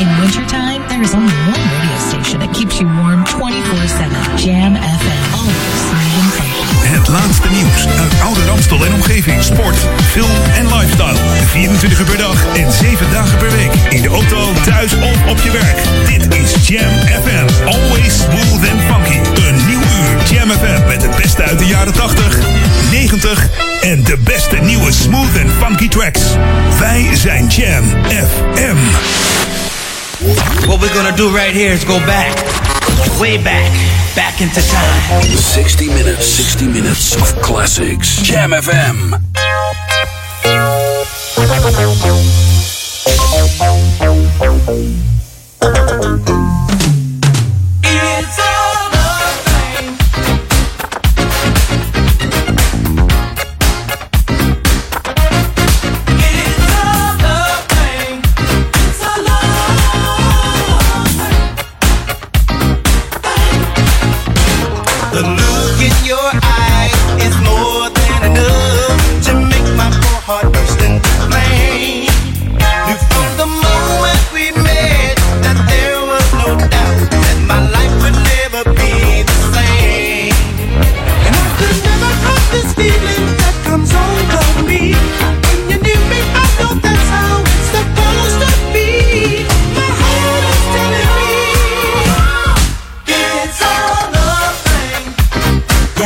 In wintertime, there is only one radio station that keeps you warm 24-7. Jam FM. Always smiling Het laatste nieuws uit oude Ramstel en omgeving. Sport, film en lifestyle. 24 uur per dag en 7 dagen per week. In de auto, thuis of op je werk. Dit is Jam FM. Always smooth and funky. Een nieuw uur Jam FM met het beste uit de jaren 80, 90 en de beste nieuwe smooth and funky tracks. Wij zijn Jam FM. What we're gonna do right here is go back, way back, back into time. 60 minutes, 60 minutes of classics. Jam FM.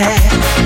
yeah.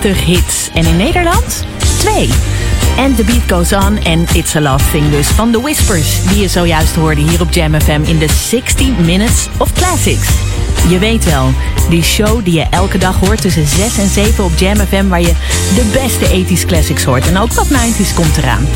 50 hits. En in Nederland 2. And The Beat Goes On and It's a last Thing dus van The Whispers... die je zojuist hoorde hier op Jam FM in de 60 Minutes of Classics. Je weet wel, die show die je elke dag hoort tussen 6 en 7 op Jam FM... waar je de beste 80s classics hoort. En ook wat 90s komt eraan.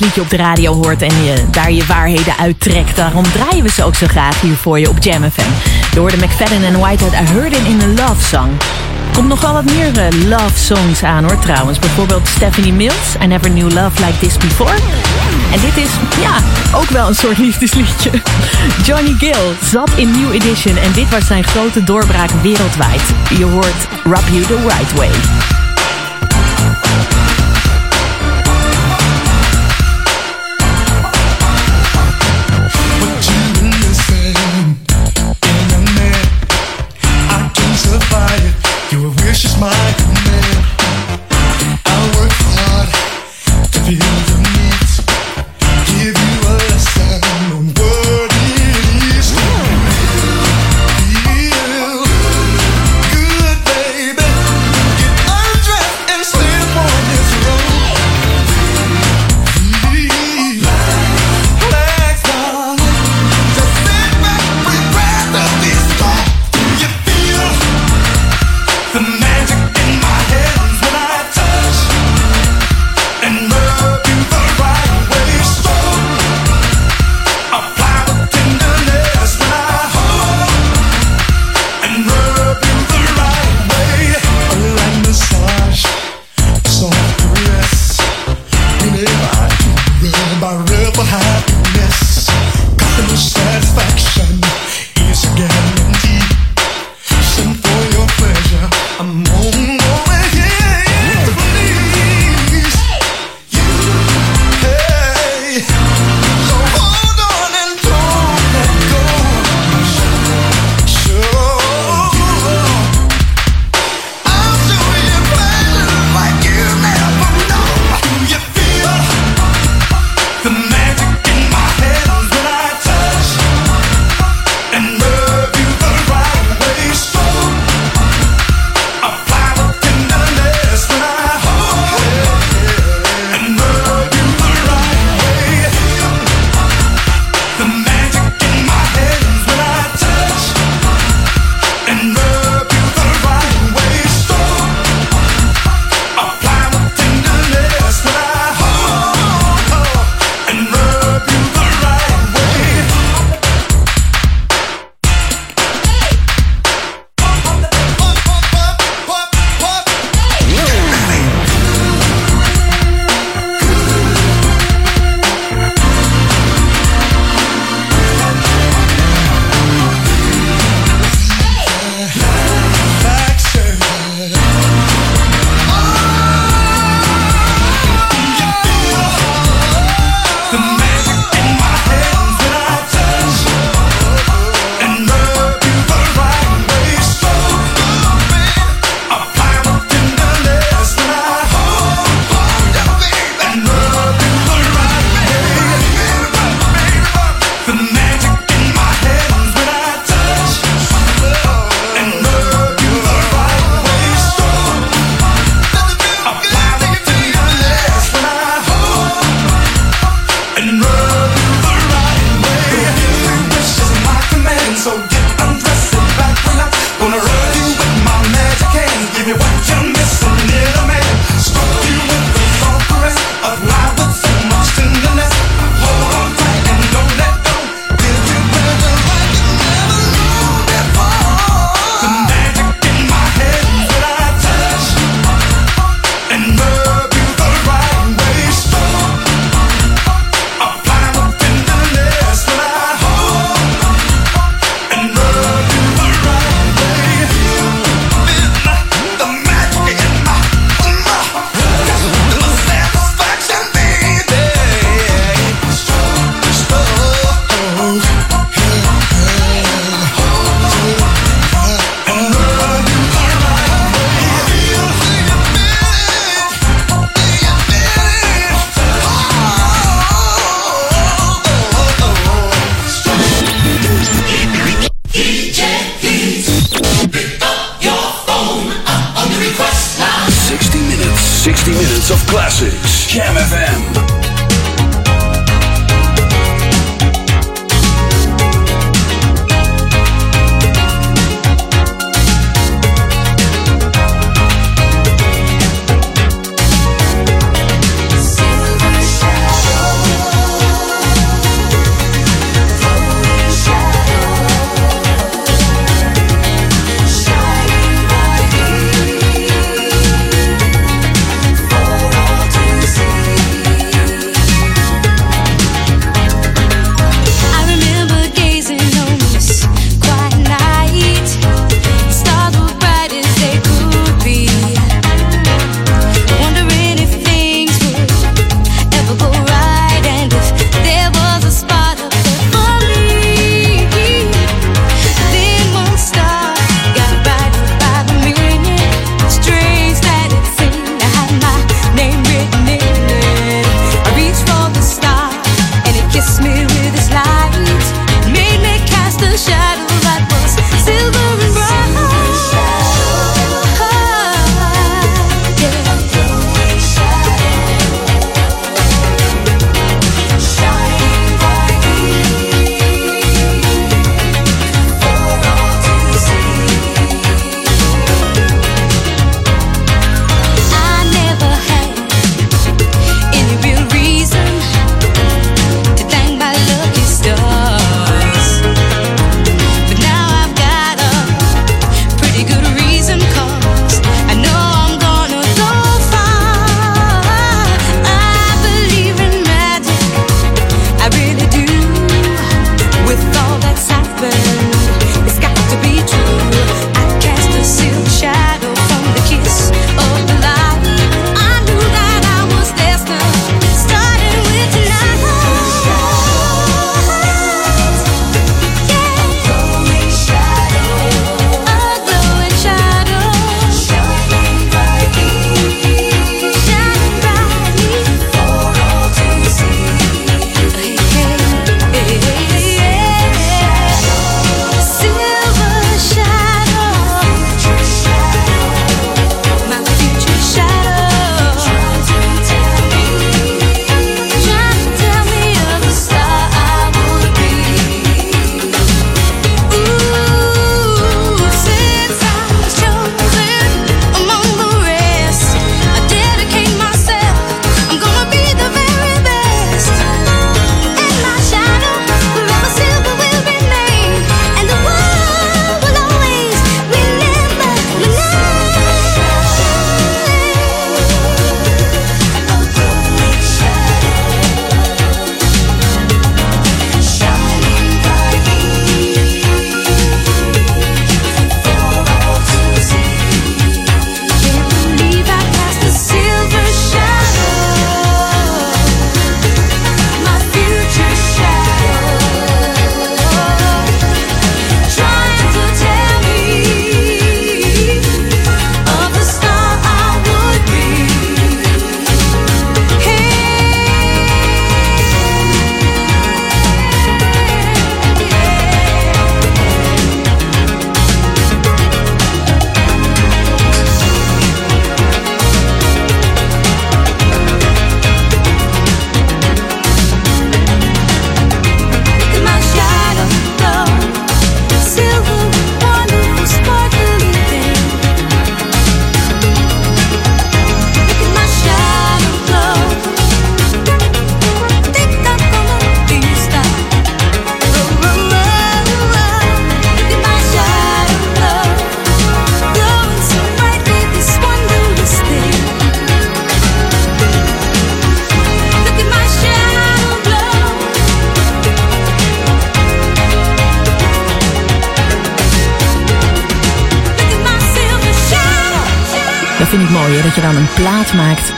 liedje op de radio hoort en je daar je waarheden uittrekt. Daarom draaien we ze ook zo graag hier voor je op Jam FM. Je hoorde McFadden en Whitehead, I Heard It in a Love Song. Komt nog wel wat meer eh, love songs aan hoor trouwens. Bijvoorbeeld Stephanie Mills, I Never Knew Love Like This Before. En dit is, ja, ook wel een soort liefdesliedje. Johnny Gill zat in New Edition en dit was zijn grote doorbraak wereldwijd. Je hoort Rub You The Right Way. my command. I work hard to feel.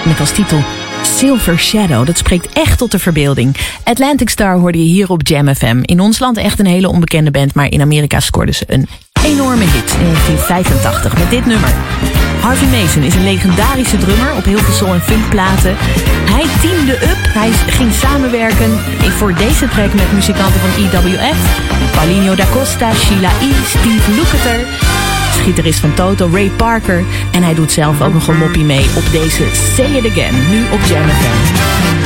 Met als titel Silver Shadow. Dat spreekt echt tot de verbeelding. Atlantic Star hoorde je hier op Jam FM. In ons land echt een hele onbekende band, maar in Amerika scoorden ze een enorme hit in 1985 met dit nummer. Harvey Mason is een legendarische drummer op heel veel soul- en funkplaten. Hij teamde up, hij ging samenwerken voor deze track met muzikanten van EWF, Paulinho da Costa, Sheila E., Steve Lukather, gitarist van Toto, Ray Parker. En hij doet zelf ook nog een moppie mee op deze Say It Again, nu op Jam.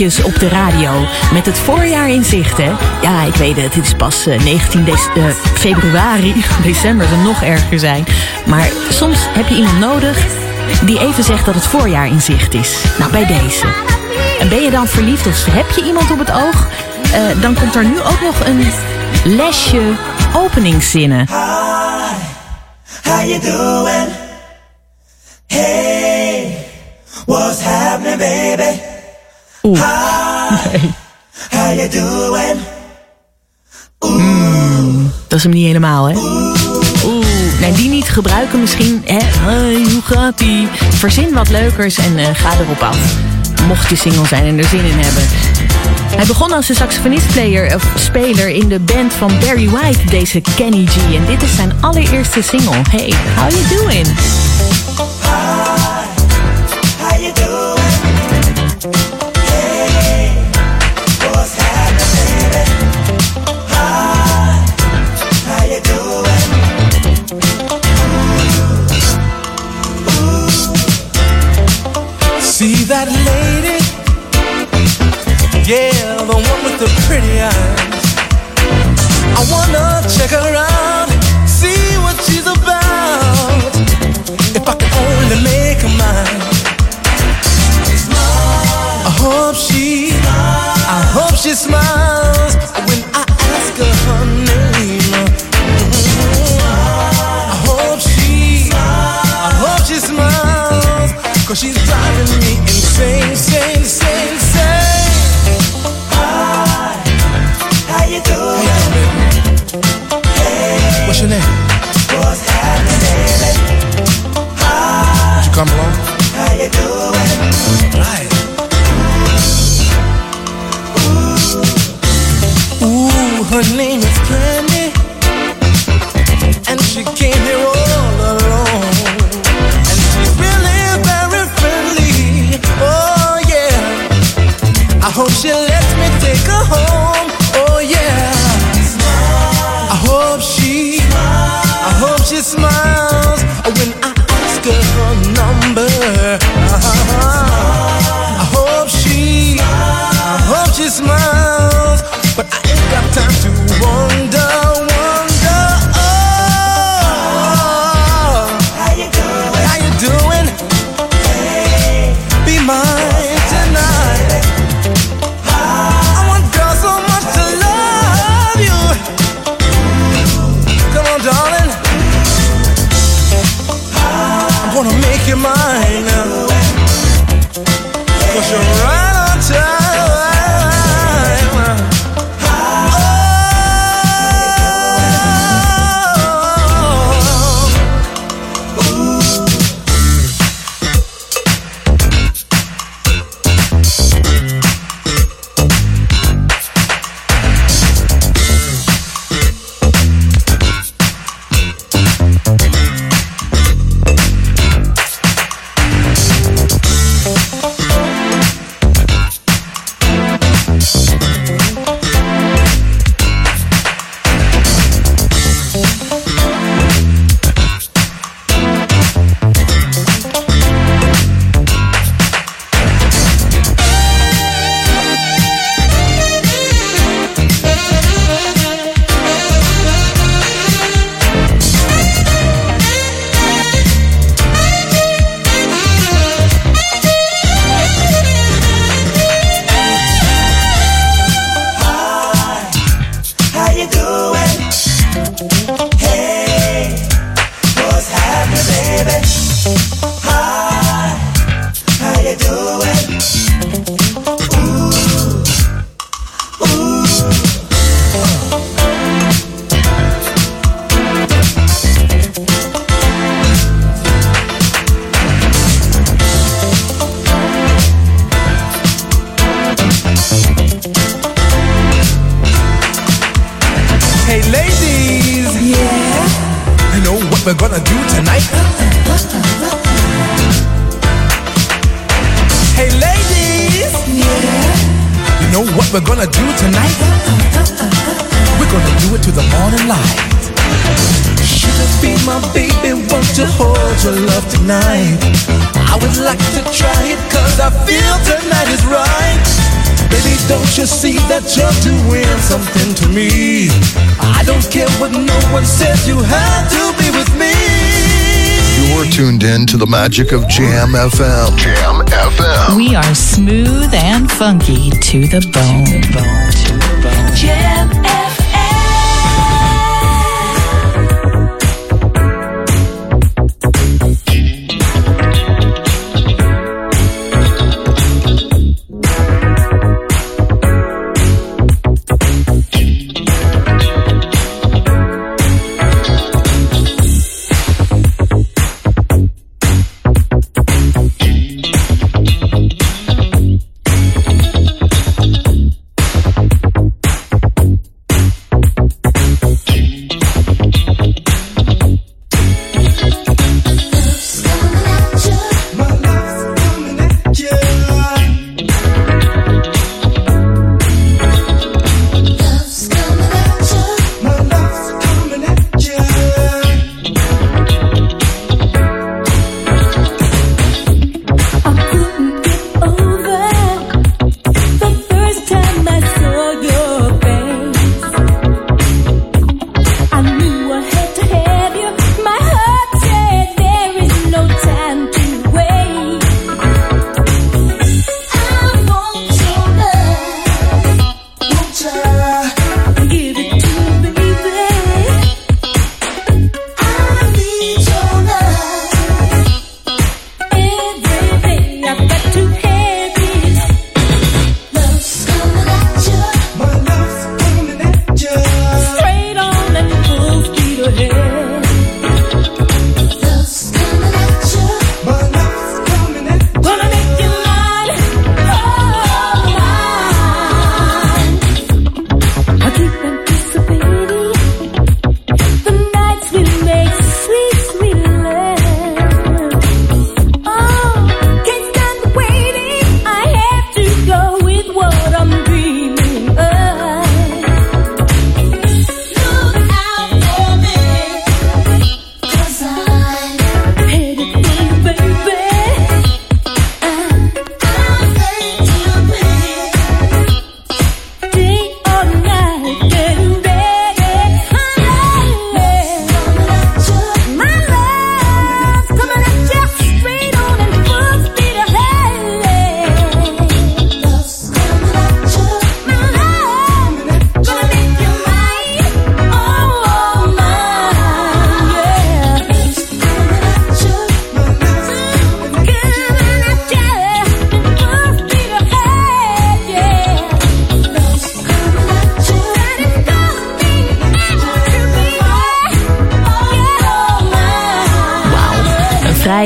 Op de radio. Met het voorjaar in zicht, hè? Ja, ik weet het, het is pas eh, 19 dec- eh, februari. December zal nog erger zijn. Maar soms heb je iemand nodig die even zegt dat het voorjaar in zicht is. Nou, bij deze. En ben je dan verliefd of heb je iemand op het oog? Eh, dan komt er nu ook nog een lesje openingszinnen. How you doing? Hey, what's happening, baby? Oeh. How you doing? Dat is hem niet helemaal, hè? Oeh, nee, die niet gebruiken misschien. Hè? Hey, hoe gaat die? Verzin wat leukers en eh, ga erop af. Mocht je single zijn en er zin in hebben. Hij begon als een saxofonist-player of speler in de band van Barry White, deze Kenny G. En dit is zijn allereerste single. Hey, how you doing? How you doing? That lady? Yeah, the one with the pretty eyes. I wanna check her out, see what she's about. If I can only make her mine. I hope she, I hope she smiles when I ask her her name. Sugar be my baby, won't you hold your love tonight? I would like to try it cause I feel tonight is right. Baby, don't you see that you're doing something to me? I don't care what no one says, you have to be with me. You're tuned in to the magic of Jam FM. Jam FM. We are smooth and funky to the bone. Jam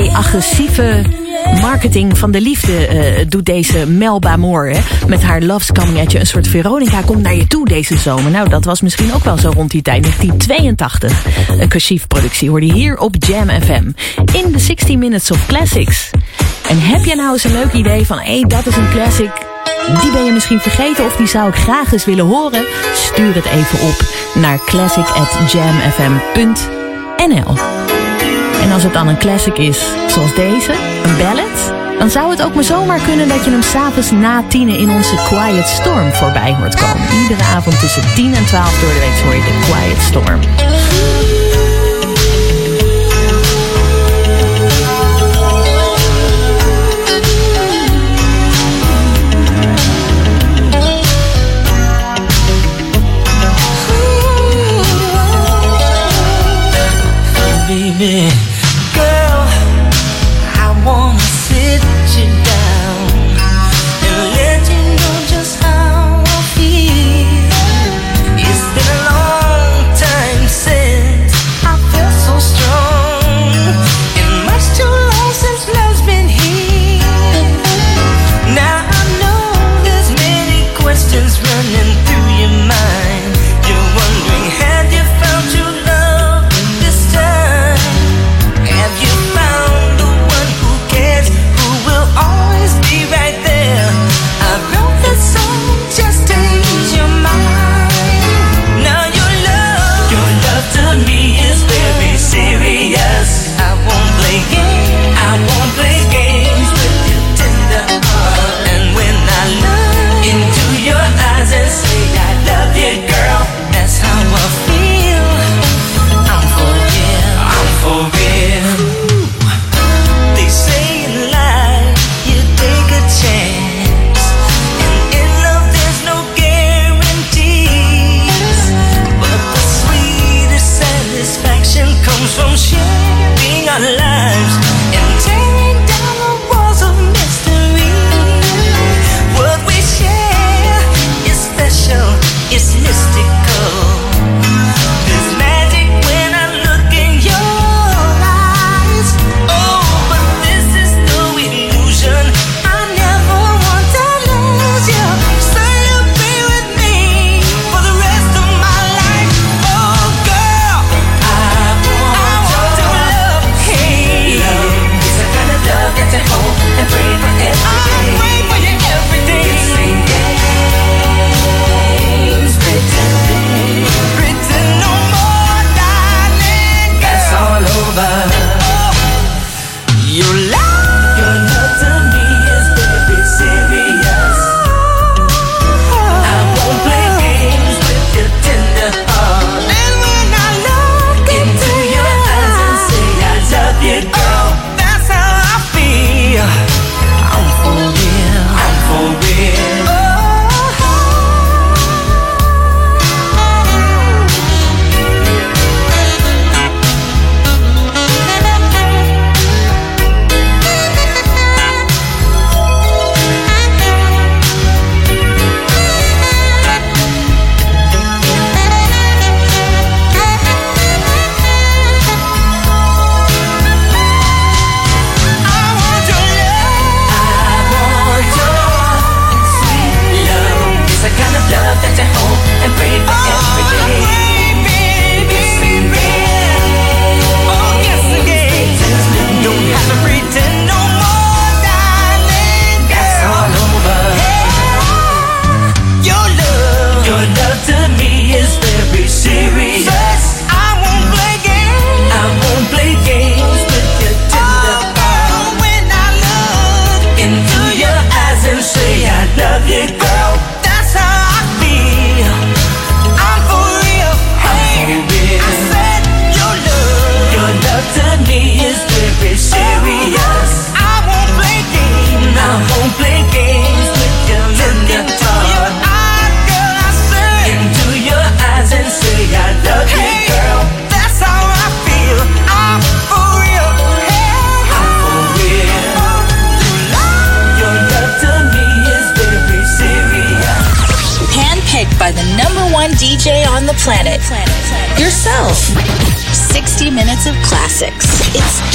vrij agressieve marketing van de liefde eh, doet deze Melba Moore. Hè? Met haar Love's Coming. Een soort Veronica komt naar je toe deze zomer. Nou, dat was misschien ook wel zo rond die tijd. 1982. Een cursief productie hoorde je hier op Jam FM. In de 60 Minutes of Classics. En heb je nou eens een leuk idee van... hé, hey, dat is een classic... Die ben je misschien vergeten of die zou ik graag eens willen horen? Stuur het even op naar classic@jamfm.nl. En als het dan een classic is, zoals deze, een ballad... dan zou het ook maar zomaar kunnen dat je hem s'avonds na tienen in onze Quiet Storm voorbij hoort komen. Iedere avond tussen 10 en 12 door de week hoor je de Quiet Storm.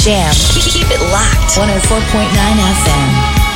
Jam. Keep it locked. 104.9 FM.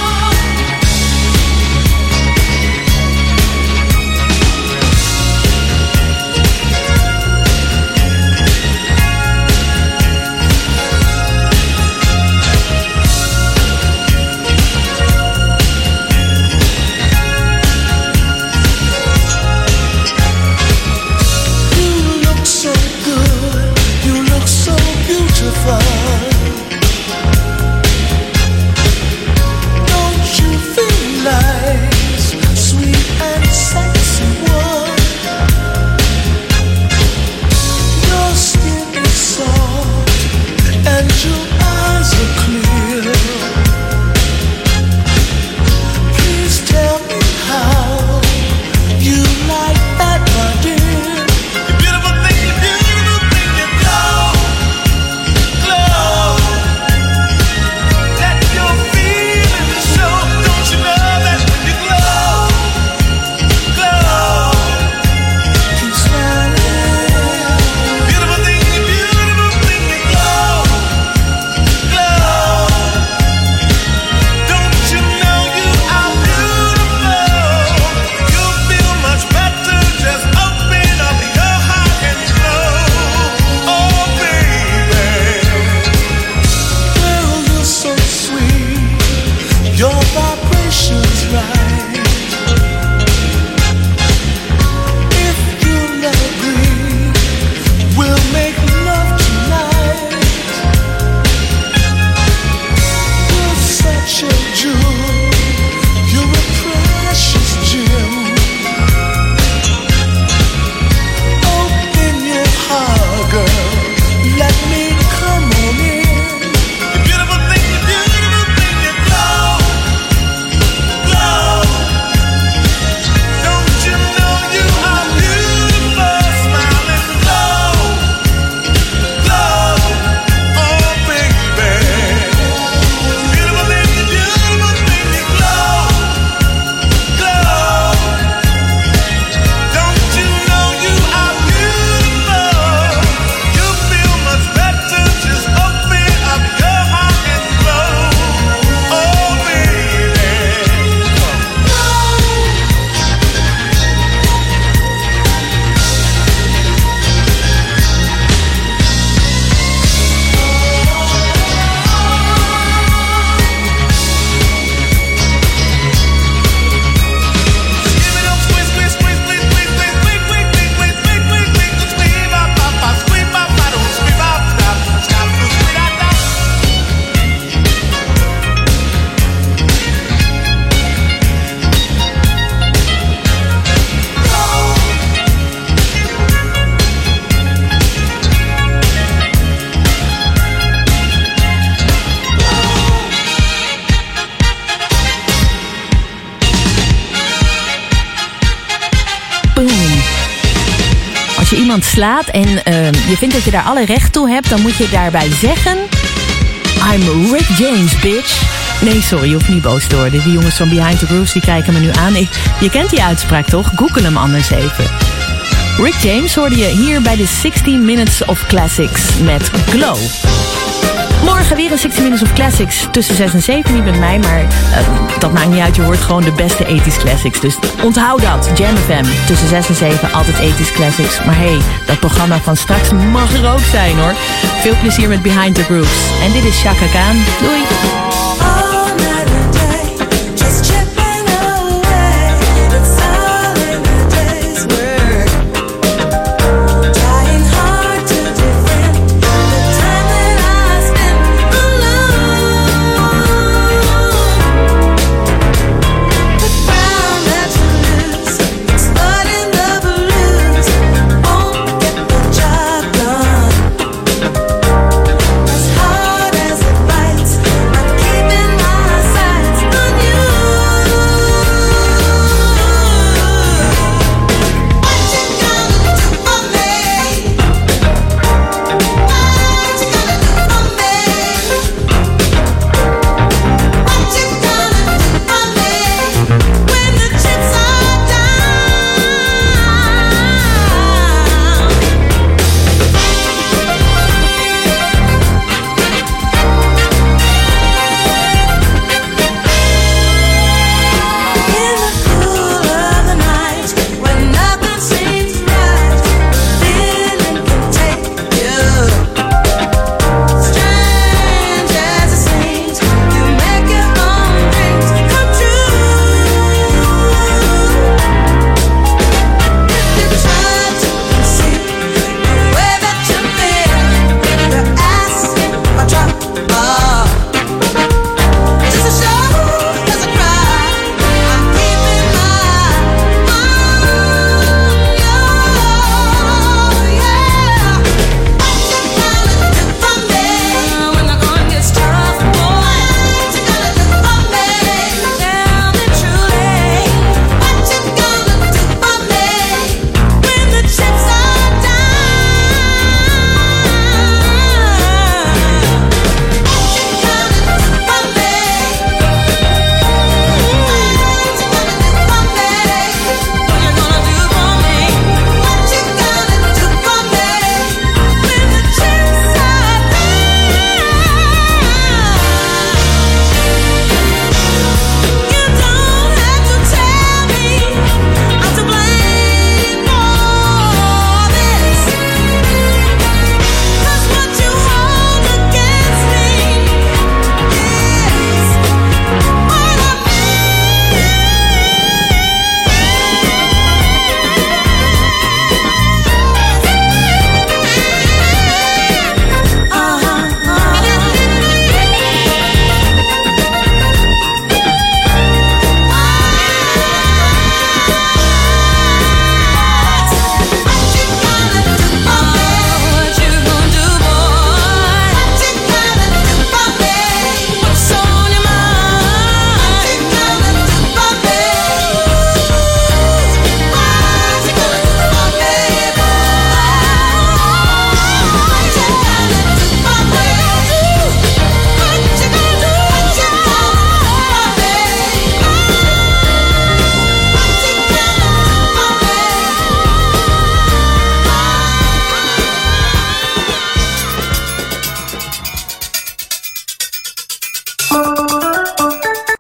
Slaat en ehm, je vindt dat je daar alle recht toe hebt, dan moet je daarbij zeggen: I'm Rick James, bitch. Nee, sorry, je hoeft niet boos te worden. Die jongens van Behind the Grooves die kijken me nu aan. Je kent die uitspraak toch? Google hem anders even. Rick James hoorde je hier bij de 16 Minutes of Classics met Glow. Morgen weer een 60 Minutes of Classics tussen 6 en 7. Niet met mij, maar eh, dat maakt niet uit. Je hoort gewoon de beste 80s classics. Dus onthoud dat. Jam FM. Tussen 6 en 7 altijd 80s classics. Maar hey, dat programma van straks mag er ook zijn hoor. Veel plezier met Behind the Grooves. En dit is Chaka Khan. Doei.